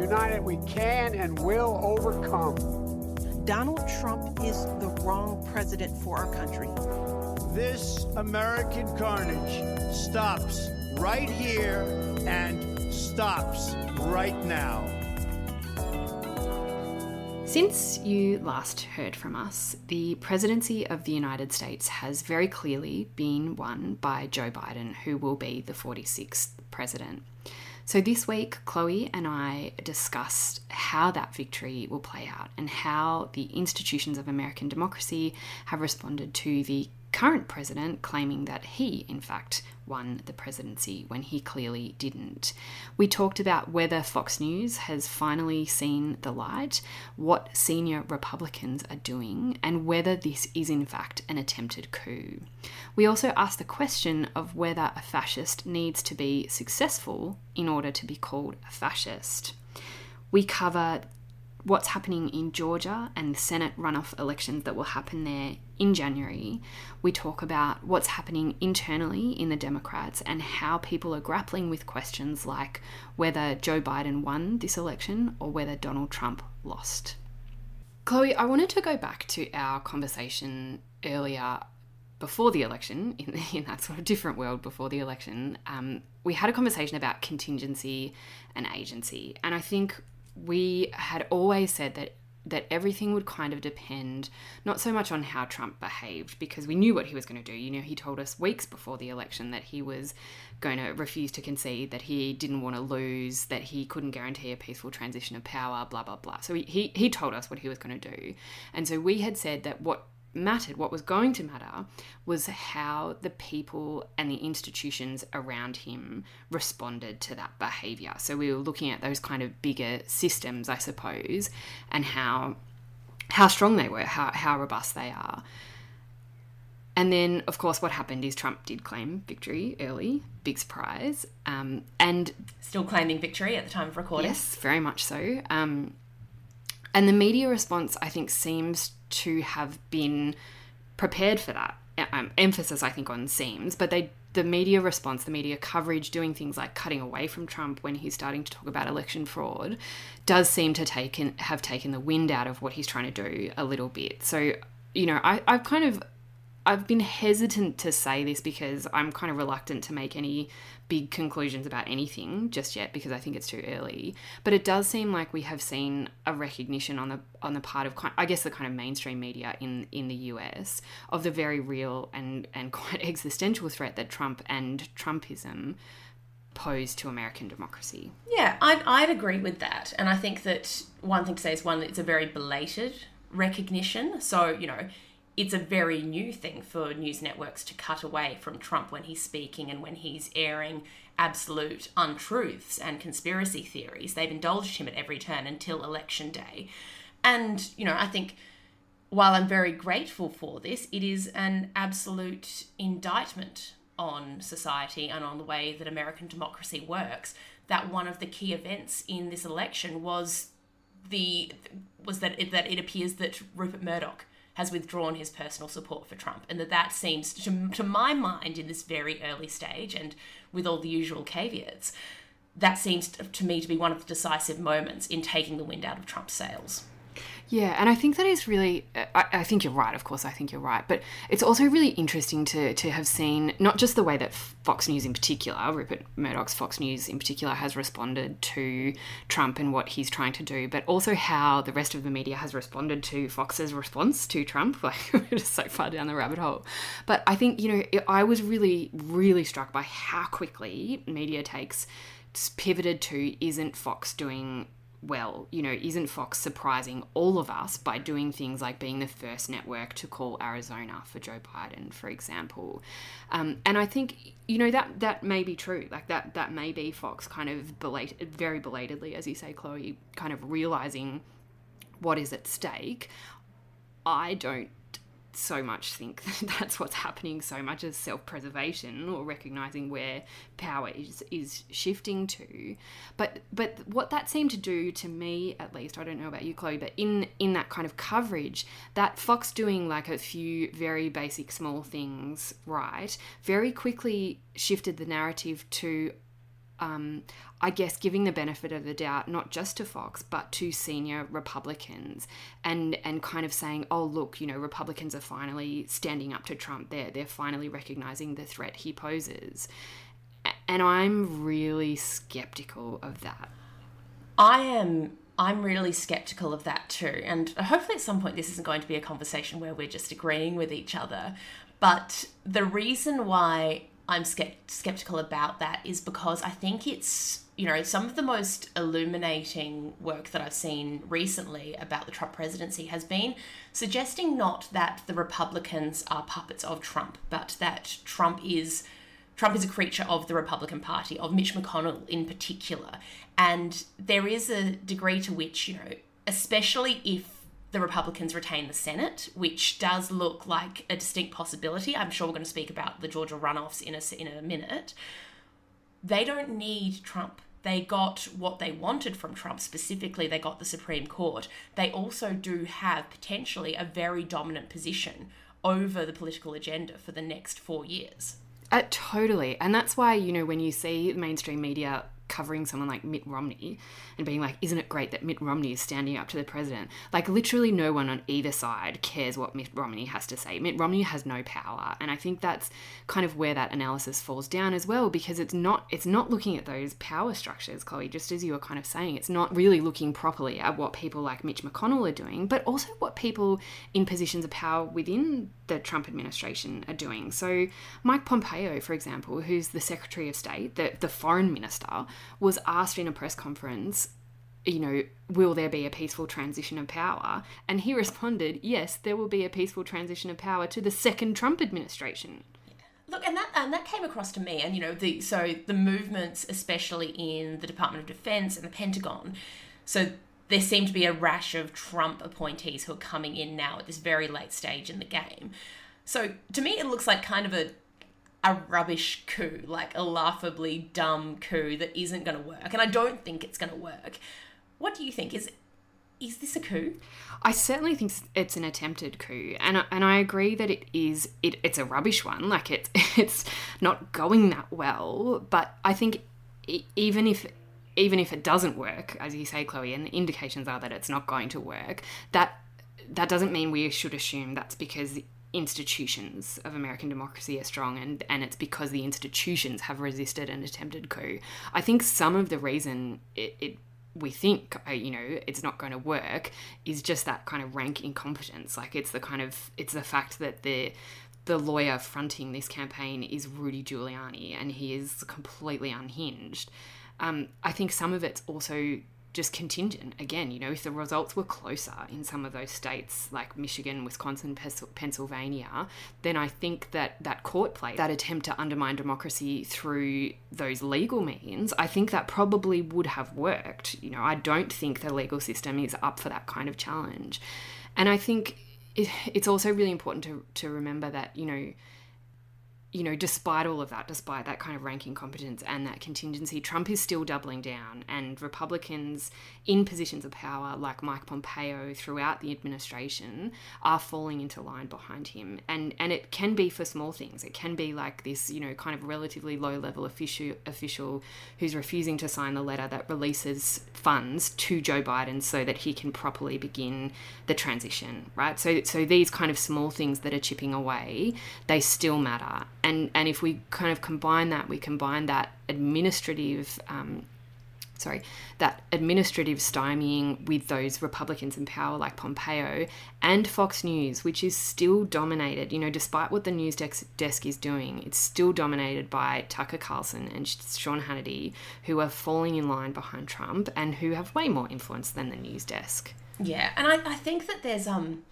United, we can and will overcome. Donald Trump is the wrong president for our country. This American carnage stops right here and stops right now. Since you last heard from us, the presidency of the United States has very clearly been won by Joe Biden, who will be the 46th president. So, this week, Chloe and I discussed how that victory will play out and how the institutions of American democracy have responded to the current president claiming that he, in fact, won the presidency when he clearly didn't. We talked about whether Fox News has finally seen the light, what senior Republicans are doing, and whether this is, in fact, an attempted coup. We also asked the question of whether a fascist needs to be successful in order to be called a fascist. We cover what's happening in Georgia and the Senate runoff elections that will happen there in January, we talk about what's happening internally in the Democrats and how people are grappling with questions like whether Joe Biden won this election or whether Donald Trump lost. Chloe, I wanted to go back to our conversation earlier before the election, in, in that sort of different world before the election. Um, we had a conversation about contingency and agency. And I think we had always said that that everything would kind of depend not so much on how Trump behaved because we knew what he was going to do. You know, he told us weeks before the election that he was going to refuse to concede, that he didn't want to lose, that he couldn't guarantee a peaceful transition of power, blah blah blah. So he he, he told us what he was going to do. And so we had said that what mattered, what was going to matter, was how the people and the institutions around him responded to that behavior. So we were looking at those kind of bigger systems, I suppose, and how how strong they were, how, how robust they are. And then, of course, what happened is Trump did claim victory early, big surprise, um, and still claiming victory at the time of recording. Yes, very much so. Um, and the media response, I think, seems to have been prepared for that. Um, emphasis, I think, on seems, but they the media response, the media coverage, doing things like cutting away from Trump when he's starting to talk about election fraud, does seem to take have taken the wind out of what he's trying to do a little bit. So, you know, I, I've kind of I've been hesitant to say this because I'm kind of reluctant to make any big conclusions about anything just yet because I think it's too early. But it does seem like we have seen a recognition on the on the part of I guess the kind of mainstream media in in the US of the very real and and quite existential threat that Trump and Trumpism pose to American democracy. Yeah, I'd, I'd agree with that. And I think that one thing to say is one, it's a very belated recognition. So, you know, it's a very new thing for news networks to cut away from Trump when he's speaking and when he's airing absolute untruths and conspiracy theories. They've indulged him at every turn until election day. And, you know, I think while I'm very grateful for this, it is an absolute indictment on society and on the way that American democracy works that one of the key events in this election was the was that it, that it appears that Rupert Murdoch has withdrawn his personal support for Trump, and that that seems, to, to my mind, in this very early stage, and with all the usual caveats, that seems to me to be one of the decisive moments in taking the wind out of Trump's sails. Yeah, and I think that is really. I, I, think you're right. Of course, I think you're right. But it's also really interesting to to have seen not just the way that Fox News in particular, Rupert Murdoch's Fox News in particular, has responded to Trump and what he's trying to do, but also how the rest of the media has responded to Fox's response to Trump. Like we're just so far down the rabbit hole. But I think you know I was really really struck by how quickly media takes pivoted to isn't Fox doing well, you know, isn't Fox surprising all of us by doing things like being the first network to call Arizona for Joe Biden, for example? Um, and I think you know that that may be true. Like that that may be Fox kind of belated, very belatedly, as you say, Chloe, kind of realizing what is at stake. I don't so much think that that's what's happening so much as self-preservation or recognizing where power is is shifting to. But but what that seemed to do to me at least I don't know about you Chloe but in in that kind of coverage that Fox doing like a few very basic small things right very quickly shifted the narrative to um, I guess, giving the benefit of the doubt not just to Fox but to senior Republicans, and and kind of saying, oh look, you know, Republicans are finally standing up to Trump. There, they're finally recognizing the threat he poses, and I'm really skeptical of that. I am I'm really skeptical of that too. And hopefully, at some point, this isn't going to be a conversation where we're just agreeing with each other. But the reason why I'm skeptical about that is because I think it's, you know, some of the most illuminating work that I've seen recently about the Trump presidency has been suggesting not that the Republicans are puppets of Trump, but that Trump is. Trump is a creature of the Republican Party, of Mitch McConnell in particular. And there is a degree to which, you know, especially if the Republicans retain the Senate, which does look like a distinct possibility. I'm sure we're going to speak about the Georgia runoffs in a, in a minute. They don't need Trump. They got what they wanted from Trump. Specifically, they got the Supreme Court. They also do have potentially a very dominant position over the political agenda for the next four years. Uh, totally. And that's why, you know, when you see mainstream media covering someone like Mitt Romney and being like, isn't it great that Mitt Romney is standing up to the president? Like, literally, no one on either side cares what Mitt Romney has to say. Mitt Romney has no power, and I think that's kind of where that analysis falls down as well, because it's not it's not looking at those power structures, Chloe. Just as you were kind of saying, it's not really looking properly at what people like Mitch McConnell are doing, but also what people in positions of power within the Trump administration are doing. So, Mike Pompeo, for example, who's the Secretary of State, the, the foreign minister, was asked in a press conference, you know, will there be a peaceful transition of power? And he responded, yes, there will be a peaceful transition of power to the second Trump administration. Look, and that and that came across to me, and you know, the so the movements, especially in the Department of Defense and the Pentagon, so there seemed to be a rash of Trump appointees who are coming in now at this very late stage in the game. So to me, it looks like kind of a a rubbish coup, like a laughably dumb coup that isn't going to work. And I don't think it's going to work. What do you think? Is is this a coup? I certainly think it's an attempted coup, and and I agree that it is. It, it's a rubbish one. Like it's it's not going that well. But I think even if even if it doesn't work, as you say, Chloe, and the indications are that it's not going to work, that that doesn't mean we should assume that's because institutions of American democracy are strong and, and it's because the institutions have resisted an attempted coup. I think some of the reason it, it we think uh, you know it's not going to work is just that kind of rank incompetence like it's the kind of it's the fact that the the lawyer fronting this campaign is Rudy Giuliani and he is completely unhinged um, I think some of it's also just contingent. Again you know if the results were closer in some of those states like michigan wisconsin pennsylvania then i think that that court play that attempt to undermine democracy through those legal means i think that probably would have worked. You know i don't think the legal system is up for that kind of challenge. And i think it, it's also really important to, to remember that you know you know, despite all of that, despite that kind of ranking competence and that contingency, Trump is still doubling down. And Republicans in positions of power, like Mike Pompeo throughout the administration, are falling into line behind him. And and it can be for small things. It can be like this, you know, kind of relatively low level official official who's refusing to sign the letter that releases funds to Joe Biden so that he can properly begin the transition, right? So so these kind of small things that are chipping away, they still matter and and if we kind of combine that, we combine that administrative. Um, sorry, that administrative stymieing with those Republicans in power like Pompeo and Fox News, which is still dominated, you know, despite what the news desk, is doing, it's still dominated by Tucker Carlson and Sean Hannity, who are falling in line behind Trump and who have way more influence than the news desk. Yeah, and I, I think that there's, um,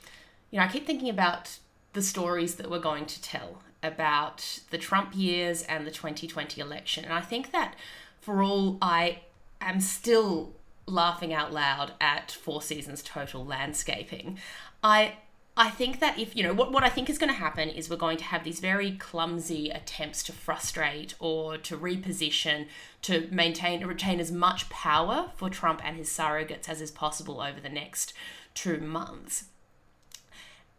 you know, I keep thinking about the stories that we're going to tell about the Trump years and the 2020 election. And I think that for all I am still laughing out loud at Four Seasons total landscaping, I I think that if, you know, what, what I think is going to happen is we're going to have these very clumsy attempts to frustrate or to reposition, to maintain, retain as much power for Trump and his surrogates as is possible over the next two months.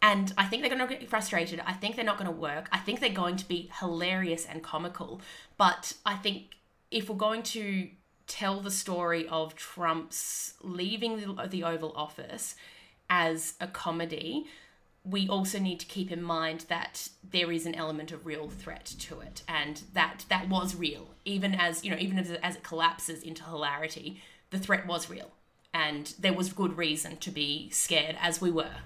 And I think they're going to get frustrated. I think they're not going to work. I think they're going to be hilarious and comical. But I think if we're going to tell the story of Trump's leaving the, Oval Office as a comedy, we also need to keep in mind that there is an element of real threat to it and that that was real even as you know even as, as it collapses into hilarity the threat was real and there was good reason to be scared as we were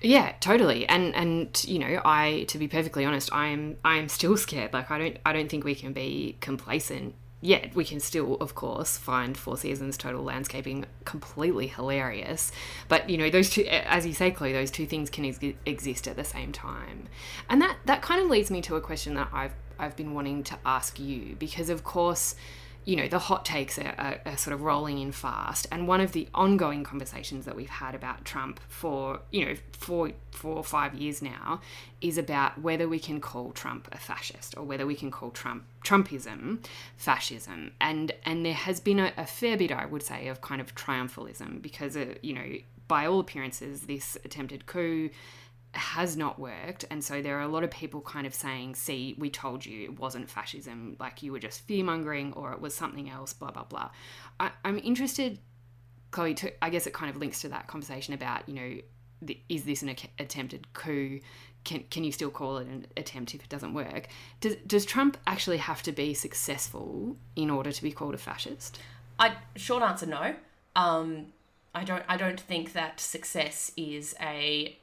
yeah totally. And and you know i to be perfectly honest i am i am still scared. Like i don't i don't think we can be complacent yet. We can still, of course, find Four Seasons Total Landscaping completely hilarious. But you know, those two, as you say, Chloe, those two things can ex- exist at the same time, and that that kind of leads me to a question that I've I've been wanting to ask you because, of course you know, the hot takes are, are, are, sort of rolling in fast. And one of the ongoing conversations that we've had about Trump for, you know, four, four or five years now is about whether we can call Trump a fascist or whether we can call Trump Trumpism fascism. And and there has been a, a fair bit, I would say, of kind of triumphalism because, uh, you know, by all appearances, this attempted coup has not worked. And so there are a lot of people kind of saying, see, we told you it wasn't fascism, like you were just fear mongering or it was something else, blah, blah, blah. I, am interested, Chloe, to, I guess it kind of links to that conversation about, you know, the, is this an attempted coup? Can, can you still call it an attempt if it doesn't work? Does, does Trump actually have to be successful in order to be called a fascist? I short answer no. Um, I don't. I don't think that success is a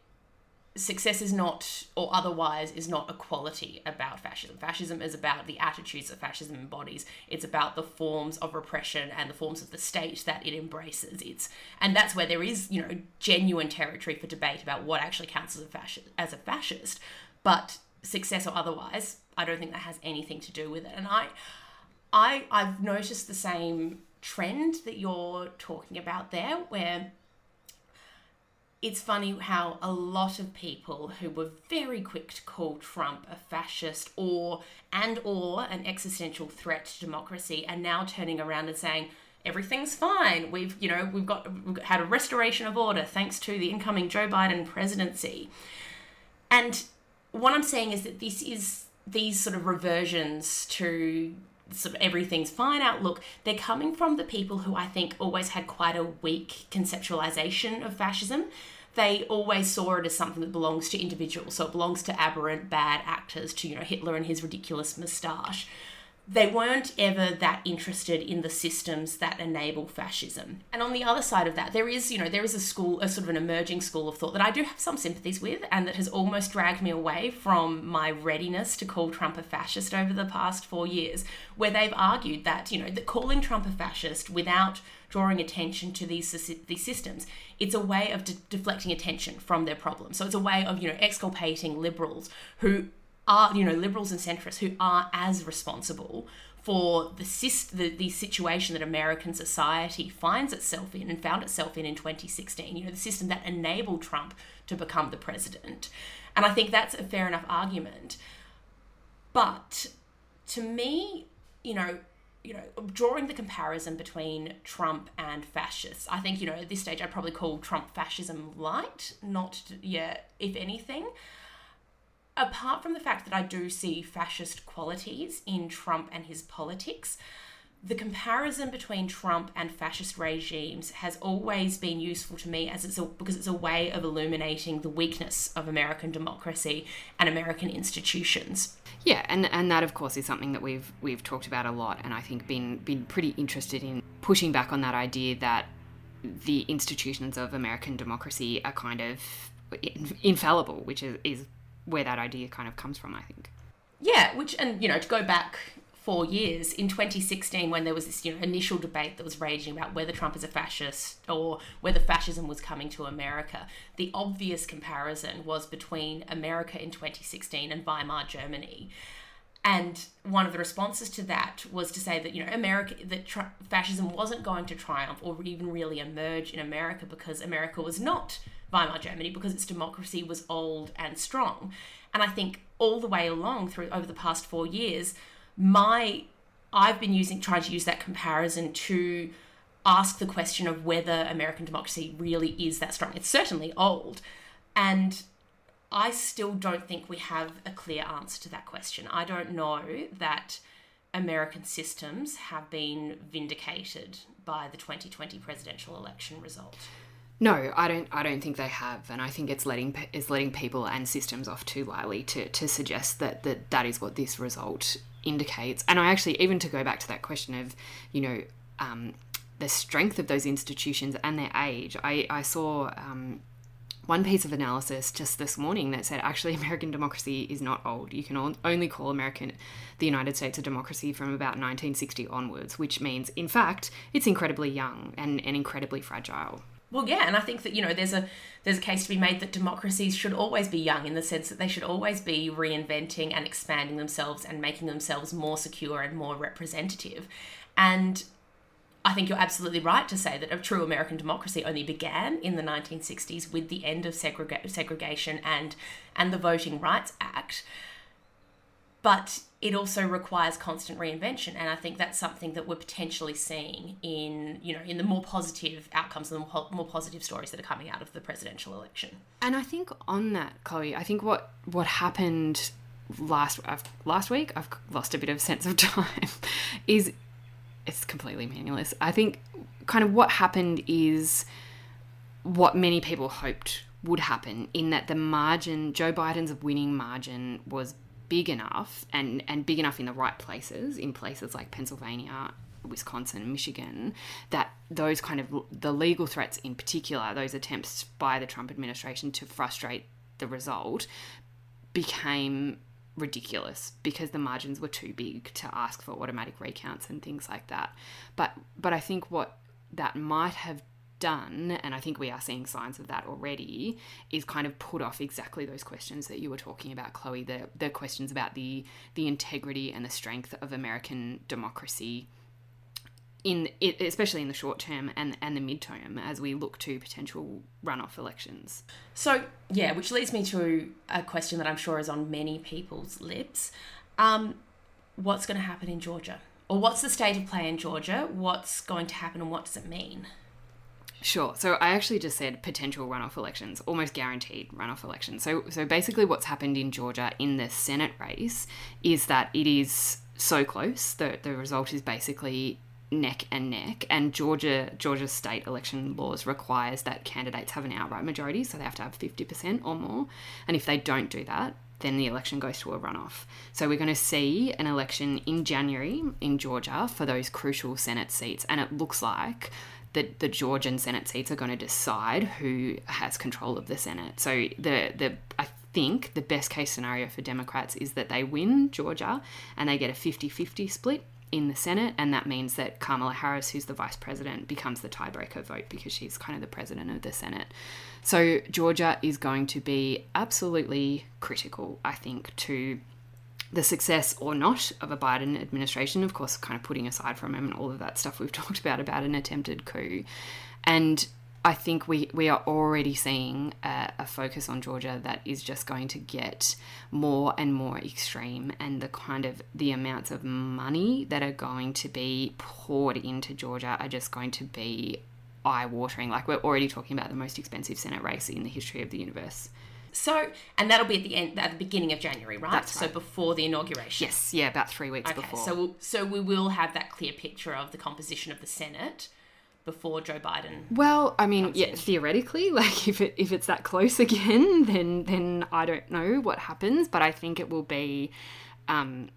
success is not, or otherwise, is not a quality about fascism. Fascism is about the attitudes that fascism embodies. It's about the forms of repression and the forms of the state that it embraces. It's and that's where there is, you know, genuine territory for debate about what actually counts as a fascist. As a fascist, but success or otherwise, I don't think that has anything to do with it. And I, I, I've noticed the same trend that you're talking about there, where it's funny how a lot of people who were very quick to call Trump a fascist or and or an existential threat to democracy are now turning around and saying everything's fine. We've you know we've got we've had a restoration of order thanks to the incoming Joe Biden presidency. And what I'm saying is that this is these sort of reversions to of everything's fine outlook, they're coming from the people who I think always had quite a weak conceptualization of fascism they always saw it as something that belongs to individuals. So it belongs to aberrant, bad actors, to, you know, Hitler and his ridiculous moustache. They weren't ever that interested in the systems that enable fascism. And on the other side of that, there is, you know, there is a school, a sort of an emerging school of thought that I do have some sympathies with and that has almost dragged me away from my readiness to call Trump a fascist over the past four years, where they've argued that, you know, that calling Trump a fascist without drawing attention to these these systems. It's a way of de- deflecting attention from their problems. So it's a way of you know exculpating liberals who are you know liberals and centrists who are as responsible for the, the, the situation that American society finds itself in and found itself in in 2016. You know the system that enabled Trump to become the president, and I think that's a fair enough argument. But to me, you know, you know, drawing the comparison between Trump and fascists, I think, you know, at this stage I'd probably call Trump fascism light, not, yeah, if anything. Apart from the fact that I do see fascist qualities in Trump and his politics, the comparison between Trump and fascist regimes has always been useful to me as it's a, because it's a way of illuminating the weakness of American democracy and American institutions. Yeah, and, and that of course is something that we've we've talked about a lot, and I think been been pretty interested in pushing back on that idea that the institutions of American democracy are kind of infallible, which is, is where that idea kind of comes from. I think. Yeah, which and you know to go back four years in 2016 when there was this you know initial debate that was raging about whether Trump is a fascist or whether fascism was coming to America the obvious comparison was between America in 2016 and Weimar Germany and one of the responses to that was to say that you know America that tr- fascism wasn't going to triumph or even really emerge in America because America was not Weimar Germany because its democracy was old and strong and I think all the way along through over the past 4 years my I've been using trying to use that comparison to ask the question of whether American democracy really is that strong. It's certainly old. And I still don't think we have a clear answer to that question. I don't know that American systems have been vindicated by the 2020 presidential election result? No, I don't. I don't think they have, and I think it's letting is letting people and systems off too lightly to to suggest that that that is what this result indicates. And I actually, even to go back to that question of, you know, um, the strength of those institutions and their age. I I saw. Um, one piece of analysis just this morning that said actually American democracy is not old. You can only call American the United States a democracy from about 1960 onwards, which means in fact it's incredibly young and, and incredibly fragile. Well, yeah, and I think that you know there's a there's a case to be made that democracies should always be young in the sense that they should always be reinventing and expanding themselves and making themselves more secure and more representative. And I think you're absolutely right to say that a true American democracy only began in the 1960s with the end of segrega- segregation and and the Voting Rights Act. But it also requires constant reinvention and i think that's something that we're potentially seeing in you know in the more positive outcomes and the more positive stories that are coming out of the presidential election. And i think on that chloe i think what what happened last uh, last week i've lost a bit of sense of time is it's completely meaningless. I think kind of what happened is what many people hoped would happen in that the margin joe biden's winning margin was big enough and and big enough in the right places in places like Pennsylvania Wisconsin, Michigan, that those kind of the legal threats in particular, those attempts by the Trump administration to frustrate the result, became ridiculous because the margins were too big to ask for automatic recounts and things like that. But but I think what that might have done, and I think we are seeing signs of that already, is kind of put off exactly those questions that you were talking about, Chloe. The the questions about the the integrity and the strength of American democracy in especially in the short term and and the midterm as we look to potential runoff elections. So yeah, which leads me to a question that I'm sure is on many people's lips. Um, what's going to happen in Georgia? Or what's the state of play in Georgia? What's going to happen and what does it mean? Sure. So I actually just said potential runoff elections, almost guaranteed runoff elections. So so basically what's happened in Georgia in the Senate race is that it is so close. that the result is basically neck and neck and Georgia Georgia state election laws requires that candidates have an outright majority so they have to have 50% or more and if they don't do that then the election goes to a runoff. So we're going to see an election in January in Georgia for those crucial Senate seats and it looks like that the Georgian Senate seats are going to decide who has control of the Senate. So the the I think the best case scenario for Democrats is that they win Georgia and they get a 50-50 split in the Senate, and that means that Kamala Harris, who's the vice president, becomes the tiebreaker vote because she's kind of the president of the Senate. So Georgia is going to be absolutely critical, I think, to the success or not of a Biden administration, of course, kind of putting aside for a moment all of that stuff we've talked about about an attempted coup. And I think we, we are already seeing a, a, focus on Georgia that is just going to get more and more extreme, and the kind of the amounts of money that are going to be poured into Georgia are just going to be eye watering. Like we're already talking about the most expensive Senate race in the history of the universe. So, and that'll be at the end, at the beginning of January, right? That's right. So before the inauguration. Yes, yeah, about three weeks okay, before. So, we'll, so we will have that clear picture of the composition of the Senate before Joe Biden. Well, I mean, yeah, in. theoretically, like if it if it's that close again, then then I don't know what happens, but I think it will be. Um,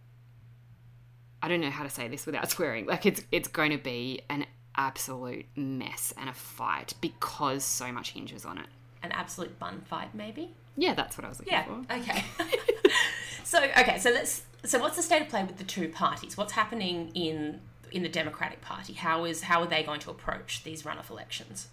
I don't know how to say this without swearing. Like it's it's going to be an absolute mess and a fight because so much hinges on it. An absolute bun fight, maybe. Yeah, that's what I was looking yeah, for. Okay. so okay, so let's so what's the state of play with the two parties? What's happening in in the Democratic Party? How is how are they going to approach these runoff elections?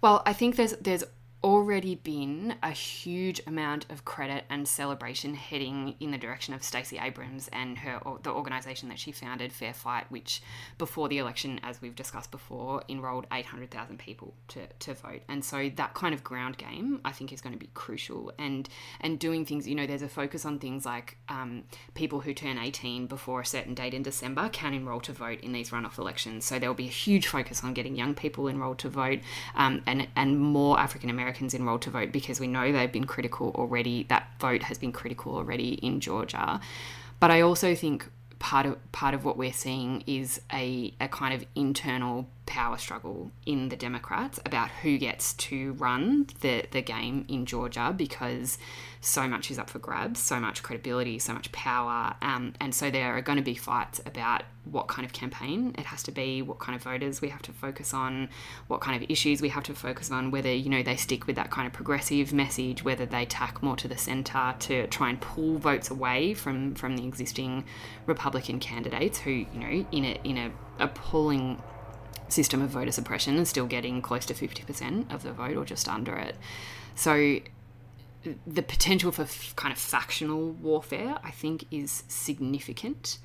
Well, I think there's there's already been a huge amount of credit and celebration heading in the direction of Stacey Abrams and her the organisation that she founded, Fair Fight, which before the election, as we've discussed before, enrolled 800,000 people to, to vote. And so that kind of ground game, I think, is going to be crucial. And and doing things, you know, there's a focus on things like um, people who turn 18 before a certain date in December can enrol to vote in these runoff elections. So there'll be a huge focus on getting young people enrolled to vote um, and and more African American Americans enrolled to vote because we know they've been critical already. That vote has been critical already in Georgia. But I also think part of part of what we're seeing is a, a kind of internal power struggle in the Democrats about who gets to run the, the game in Georgia because so much is up for grabs, so much credibility, so much power. Um, and so there are going to be fights about what kind of campaign it has to be, what kind of voters we have to focus on, what kind of issues we have to focus on, whether, you know, they stick with that kind of progressive message, whether they tack more to the centre to try and pull votes away from, from the existing Republican candidates who, you know, in a, in a appalling system of voter suppression are still getting close to 50% of the vote or just under it. So the potential for f- kind of factional warfare, I think, is significant,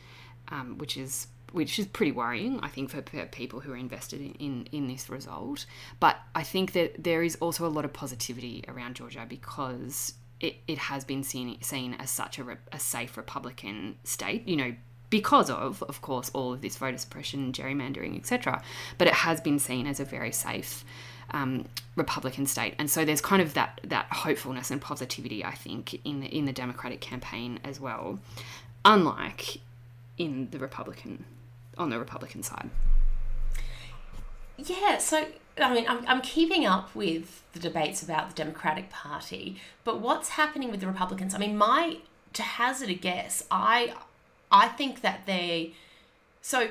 um, which is which is pretty worrying, I think, for, for people who are invested in, in, in this result. But I think that there is also a lot of positivity around Georgia because it, it has been seen seen as such a, re, a safe Republican state. You know, because of, of course, all of this voter suppression, gerrymandering, etc. But it has been seen as a very safe um, Republican state, and so there's kind of that that hopefulness and positivity, I think, in the in the Democratic campaign as well, unlike in the Republican on the Republican side. Yeah, so I mean, I'm, I'm keeping up with the debates about the Democratic Party, but what's happening with the Republicans? I mean, my to hazard a guess, I I think that they so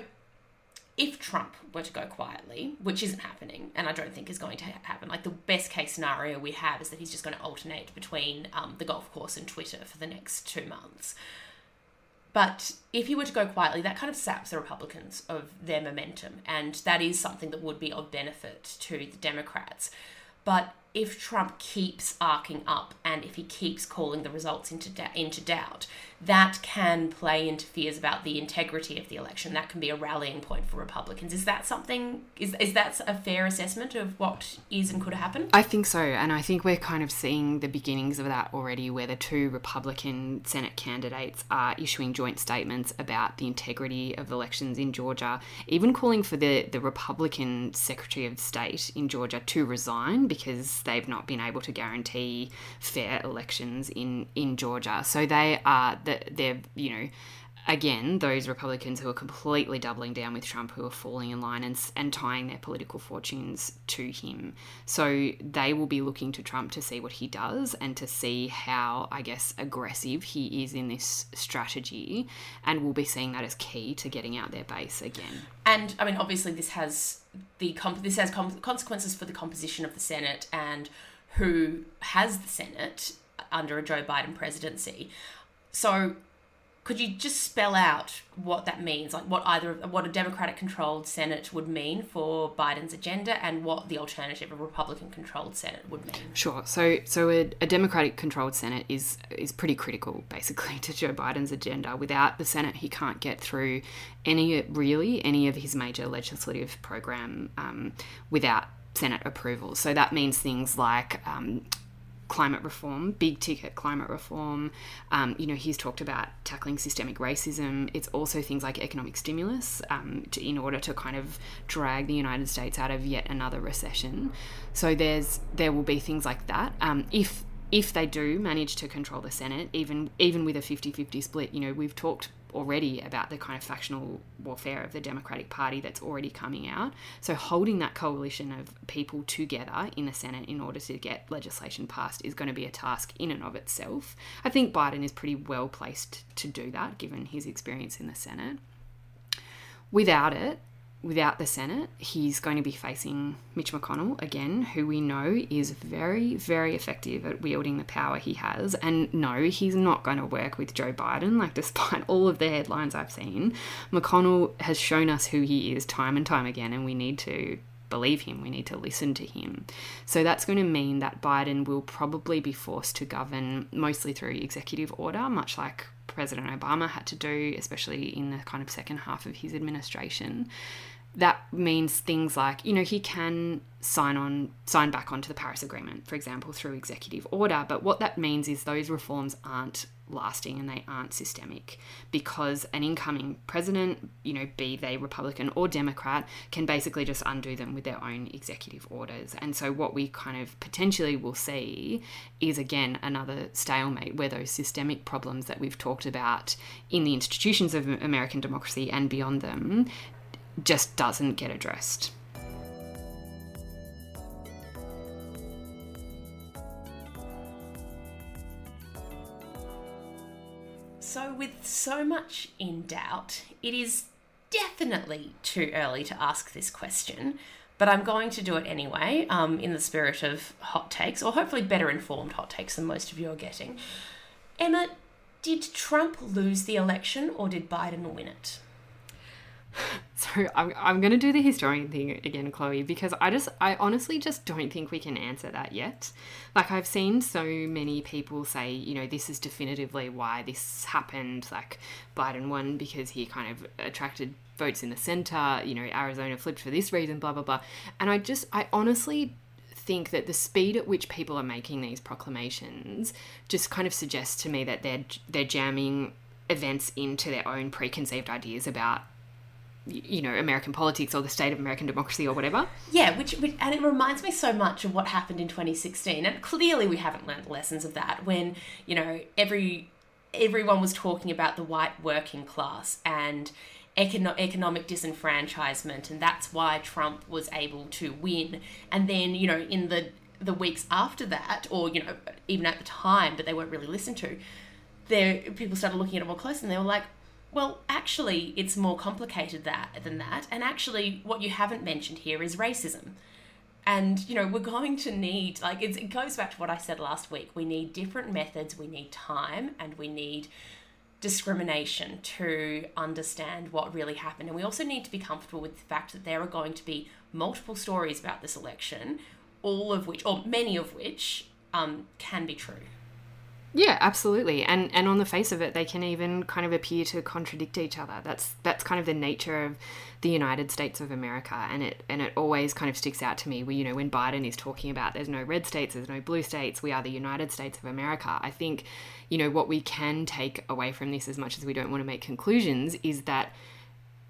if Trump were to go quietly, which isn't happening, and I don't think is going to happen, like the best case scenario we have is that he's just going to alternate between um, the golf course and Twitter for the next two months. But if he were to go quietly, that kind of saps the Republicans of their momentum, and that is something that would be of benefit to the Democrats. But if Trump keeps arcing up and if he keeps calling the results into into doubt, that can play into fears about the integrity of the election. That can be a rallying point for Republicans. Is that something? Is is that a fair assessment of what is and could happen? I think so, and I think we're kind of seeing the beginnings of that already, where the two Republican Senate candidates are issuing joint statements about the integrity of elections in Georgia, even calling for the the Republican Secretary of State in Georgia to resign because they've not been able to guarantee fair elections in in Georgia. So they are that they're you know again, those Republicans who are completely doubling down with Trump, who are falling in line and, and tying their political fortunes to him. So they will be looking to Trump to see what he does and to see how, I guess, aggressive he is in this strategy. And we'll be seeing that as key to getting out their base again. And I mean, obviously, this has the comp- this has com- consequences for the composition of the Senate and who has the Senate under a Joe Biden presidency. So, could you just spell out what that means, like what either what a Democratic controlled Senate would mean for Biden's agenda, and what the alternative, a Republican controlled Senate, would mean? Sure. So, so a, a Democratic controlled Senate is is pretty critical, basically, to Joe Biden's agenda. Without the Senate, he can't get through any really any of his major legislative program um, without Senate approval. So that means things like um, climate reform, big ticket climate reform. Um, you know, he's talked about tackling systemic racism. It's also things like economic stimulus um, to, in order to kind of drag the United States out of yet another recession. So there's there will be things like that. Um, if if they do manage to control the Senate, even even with a 50-50 split, you know, we've talked already about the kind of factional warfare of the Democratic Party that's already coming out. So, holding that coalition of people together in the Senate in order to get legislation passed is going to be a task in and of itself. I think Biden is pretty well placed to do that given his experience in the Senate. Without it, without the Senate, he's going to be facing Mitch McConnell again, who we know is very, very effective at wielding the power he has. And no, he's not going to work with Joe Biden. Like, despite all of the headlines I've seen, McConnell has shown us who he is time and time again, and we need to believe him. We need to listen to him. So that's going to mean that Biden will probably be forced to govern mostly through executive order, much like President Obama had to do, especially in the kind of second half of his administration that means things like you know he can sign on sign back onto the paris agreement for example through executive order but what that means is those reforms aren't lasting and they aren't systemic because an incoming president, you know, be they Republican or Democrat, can basically just undo them with their own executive orders. And so what we kind of potentially will see is again another stalemate where those systemic problems that we've talked about in the institutions of American democracy and beyond them just doesn't get addressed. So, with so much in doubt, it is definitely too early to ask this question, but I'm going to do it anyway, um, in the spirit of hot takes, or hopefully better informed hot takes than most of you are getting. Emma, did Trump lose the election or did Biden win it? So I'm, I'm going to do the historian thing again, Chloe, because I just, I honestly just don't think we can answer that yet. Like, I've seen so many people say, you know, this is definitively why this happened. Like, Biden won because he kind of attracted votes in the center, you know, Arizona flipped for this reason, blah, blah, blah. And I just, I honestly think that the speed at which people are making these proclamations just kind of suggests to me that they're, they're jamming events into their own preconceived ideas about you know American politics or the state of American democracy or whatever. Yeah, which, which, and it reminds me so much of what happened in 2016, and clearly we haven't learned the lessons of that when you know every everyone was talking about the white working class and econo- economic disenfranchisement, and that's why Trump was able to win. And then you know in the the weeks after that, or you know even at the time, but they weren't really listened to. There, people started looking at it more closely, and they were like, well, actually, it's more complicated that than that. And actually, what you haven't mentioned here is racism. And you know, we're going to need like it goes back to what I said last week. We need different methods. We need time, and we need discrimination to understand what really happened. And we also need to be comfortable with the fact that there are going to be multiple stories about this election, all of which, or many of which, um, can be true. Yeah, absolutely. And and on the face of it, they can even kind of appear to contradict each other. That's that's kind of the nature of the United States of America, and it and it always kind of sticks out to me. Where you know when Biden is talking about there's no red states, there's no blue states, we are the United States of America. I think, you know, what we can take away from this, as much as we don't want to make conclusions, is that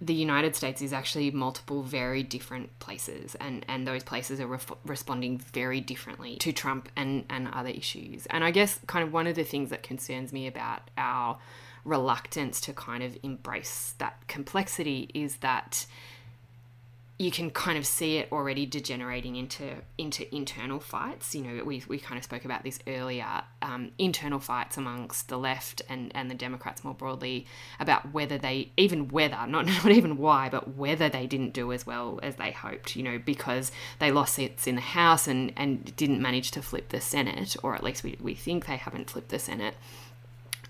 the United States is actually multiple very different places, and, and those places are responding very differently to Trump and, and other issues. And I guess, kind of, one of the things that concerns me about our reluctance to kind of embrace that complexity is that you can kind of see it already degenerating into into internal fights. You know, we, we kind of spoke about this earlier. Um, internal fights amongst the left and, and the Democrats more broadly about whether they even whether not not even why, but whether they didn't do as well as they hoped. You know, because they lost seats in the House and and didn't manage to flip the Senate, or at least we we think they haven't flipped the Senate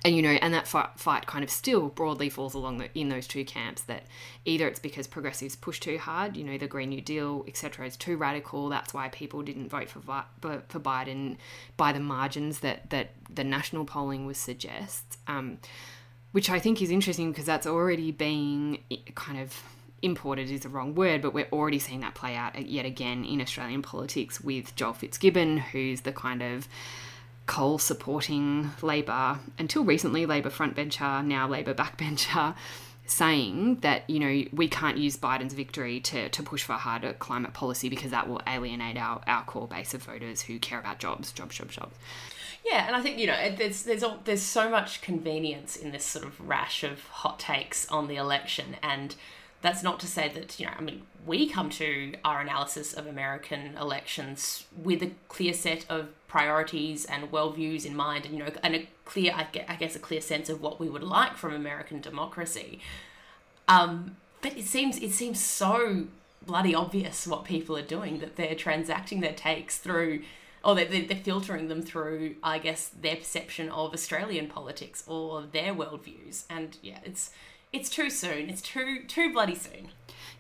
and you know and that fight, kind of still broadly falls along the, in those two camps that either it's because progressives push too hard you know the green new deal etc is too radical that's why people didn't vote for for biden by the margins that that the national polling was suggests um, which i think is interesting because that's already being kind of imported is the wrong word, but we're already seeing that play out yet again in Australian politics with Joel Fitzgibbon, who's the kind of Coal supporting Labor, until recently Labor frontbencher, now Labor backbencher, saying that, you know, we can't use Biden's victory to, to push for harder climate policy because that will alienate our, our core base of voters who care about jobs, jobs, jobs, jobs. Yeah, and I think you know there's there's all, there's so much convenience in this sort of rash of hot takes on the election, and that's not to say that, you know, I mean, we come to our analysis of American elections with a clear set of priorities and worldviews in mind, and, you know, and a clear, I guess, a clear sense of what we would like from American democracy. Um, but it seems it seems so bloody obvious what people are doing that they're transacting their takes through or they're, they're filtering them through i guess their perception of australian politics or their worldviews and yeah it's it's too soon. It's too too bloody soon.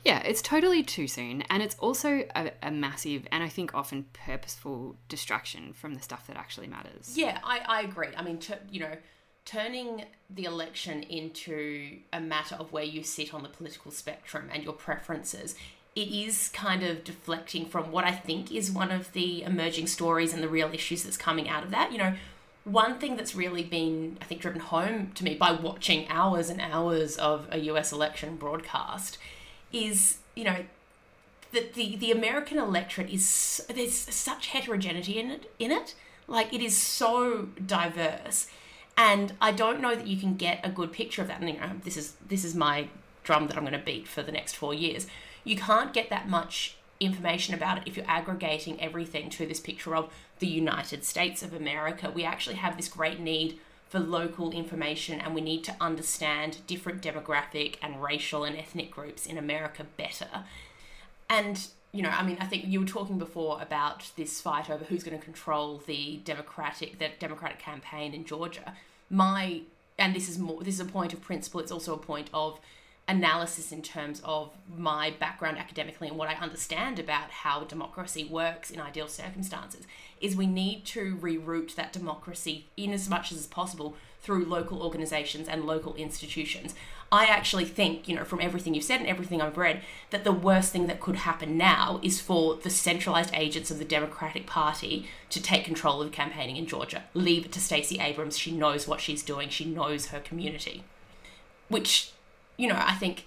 Yeah, it's totally too soon, and it's also a, a massive and I think often purposeful distraction from the stuff that actually matters. Yeah, I, I agree. I mean, you know, turning the election into a matter of where you sit on the political spectrum and your preferences it is kind of deflecting from what I think is one of the emerging stories and the real issues that's coming out of that. You know, one thing that's really been, I think, driven home to me by watching hours and hours of a US election broadcast is, you know, that the, the American electorate is, there's such heterogeneity in it, in it. Like, it is so diverse. And I don't know that you can get a good picture of that. And you know, this is this is my drum that I'm going to beat for the next four years. You can't get that much information about it if you're aggregating everything to this picture of the United States of America. We actually have this great need for local information and we need to understand different demographic and racial and ethnic groups in America better. And you know, I mean, I think you were talking before about this fight over who's going to control the democratic the democratic campaign in Georgia. My and this is more this is a point of principle. It's also a point of analysis in terms of my background academically and what I understand about how democracy works in ideal circumstances is we need to reroute that democracy in as much as possible through local organizations and local institutions. I actually think, you know, from everything you've said and everything I've read, that the worst thing that could happen now is for the centralized agents of the Democratic Party to take control of campaigning in Georgia. Leave it to Stacey Abrams. She knows what she's doing, she knows her community. Which you know, I think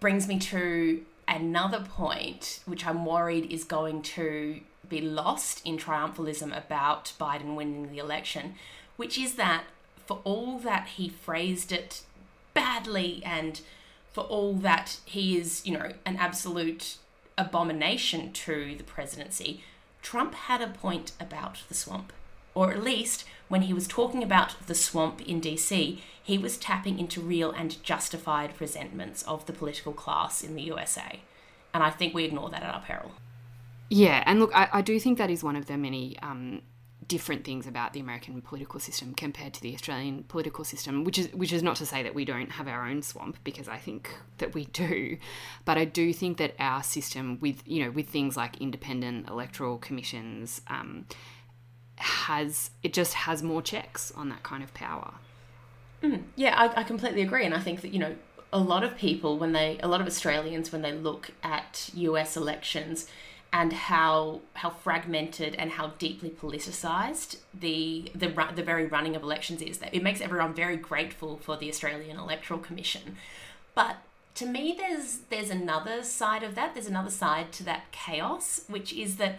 brings me to another point, which I'm worried is going to be lost in triumphalism about Biden winning the election, which is that for all that he phrased it badly and for all that he is, you know, an absolute abomination to the presidency, Trump had a point about the swamp. Or at least when he was talking about the swamp in DC, he was tapping into real and justified resentments of the political class in the USA. And I think we ignore that at our peril. Yeah, and look, I, I do think that is one of the many um, different things about the American political system compared to the Australian political system, which is which is not to say that we don't have our own swamp, because I think that we do. But I do think that our system, with you know, with things like independent electoral commissions, um, has it just has more checks on that kind of power. Mm, yeah, I, I completely agree, and I think that you know a lot of people when they a lot of Australians when they look at U.S. elections and how how fragmented and how deeply politicized the the the very running of elections is that it makes everyone very grateful for the Australian Electoral Commission but to me there's there's another side of that there's another side to that chaos which is that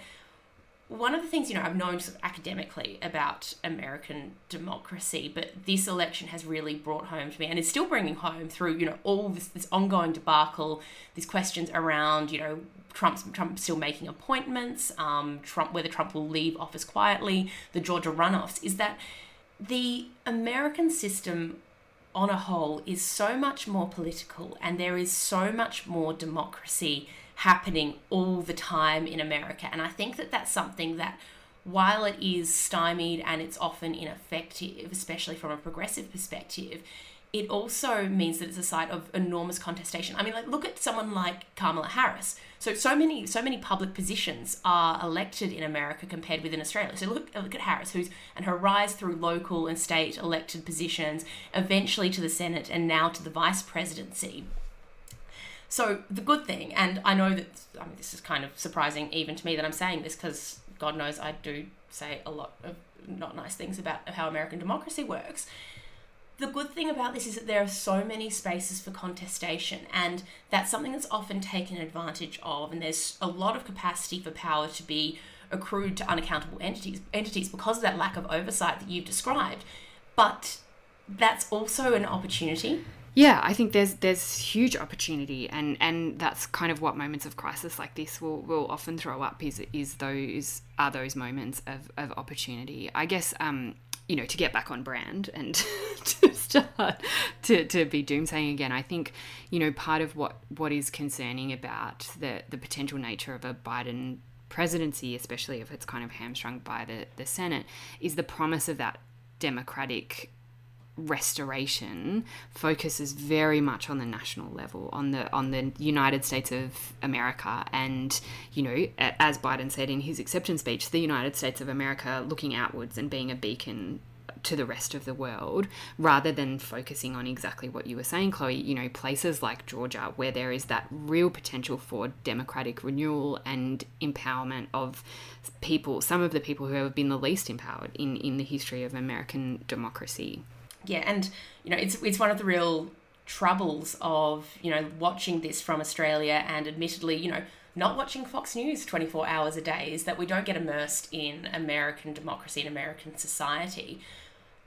one of the things you know I've known sort of academically about American democracy, but this election has really brought home to me, and is still bringing home through you know all this, this ongoing debacle, these questions around you know Trump's Trump still making appointments, um, Trump whether Trump will leave office quietly, the Georgia runoffs, is that the American system on a whole is so much more political, and there is so much more democracy happening all the time in America. And I think that that's something that, while it is stymied and it's often ineffective, especially from a progressive perspective, it also means that it's a site of enormous contestation. I mean, like look at someone like Kamala Harris. So so many so many public positions are elected in America compared with in Australia. So look look at Harris, who's and her rise through local and state elected positions, eventually to the Senate and now to the vice presidency. So the good thing, and I know that I mean this is kind of surprising even to me that I'm saying this because God knows I do say a lot of not nice things about how American democracy works. The good thing about this is that there are so many spaces for contestation, and that's something that's often taken advantage of. And there's a lot of capacity for power to be accrued to unaccountable entities entities because of that lack of oversight that you've described. But that's also an opportunity yeah, I think there's there's huge opportunity, and and that's kind of what moments of crisis like this will will often throw up is is those are those moments of of opportunity. I guess um you know to get back on brand and to start to to be doomsaying again. I think you know part of what what is concerning about the the potential nature of a Biden presidency, especially if it's kind of hamstrung by the the Senate, is the promise of that democratic restoration focuses very much on the national level, on the on the United States of America, and you know, as Biden said in his acceptance speech, the United States of America looking outwards and being a beacon to the rest of the world rather than focusing on exactly what you were saying, Chloe. You know, places like Georgia, where there is that real potential for democratic renewal and empowerment of people, some of the people who have been the least empowered in, in the history of American democracy. Yeah, and you know, it's it's one of the real troubles of you know watching this from Australia and admittedly, you know, not watching Fox News 24 hours a day is that we don't get immersed in American democracy and American society.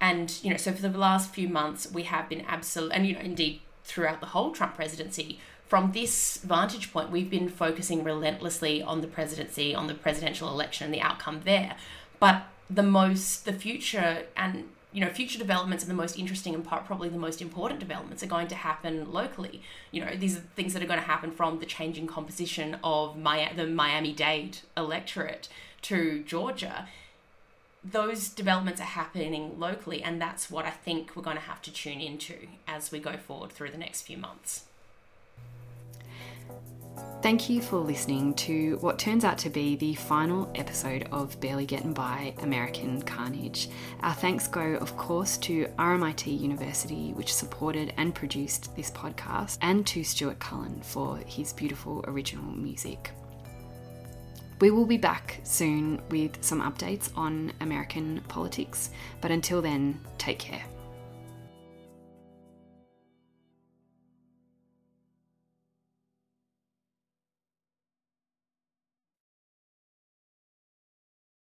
And, you know, so for the last few months, we have been absolute, and, you know, indeed throughout the whole Trump presidency, from this vantage point, we've been focusing relentlessly on the presidency, on the presidential election and the outcome there. But the most, the future and you know, future developments and the most interesting and probably the most important developments are going to happen locally. You know, these are things that are going to happen from the changing composition of the Miami Dade electorate to Georgia. Those developments are happening locally, and that's what I think we're going to have to tune into as we go forward through the next few months. Thank you for listening to what turns out to be the final episode of Barely Getting By American Carnage. Our thanks go, of course, to RMIT University, which supported and produced this podcast, and to Stuart Cullen for his beautiful original music. We will be back soon with some updates on American politics, but until then, take care.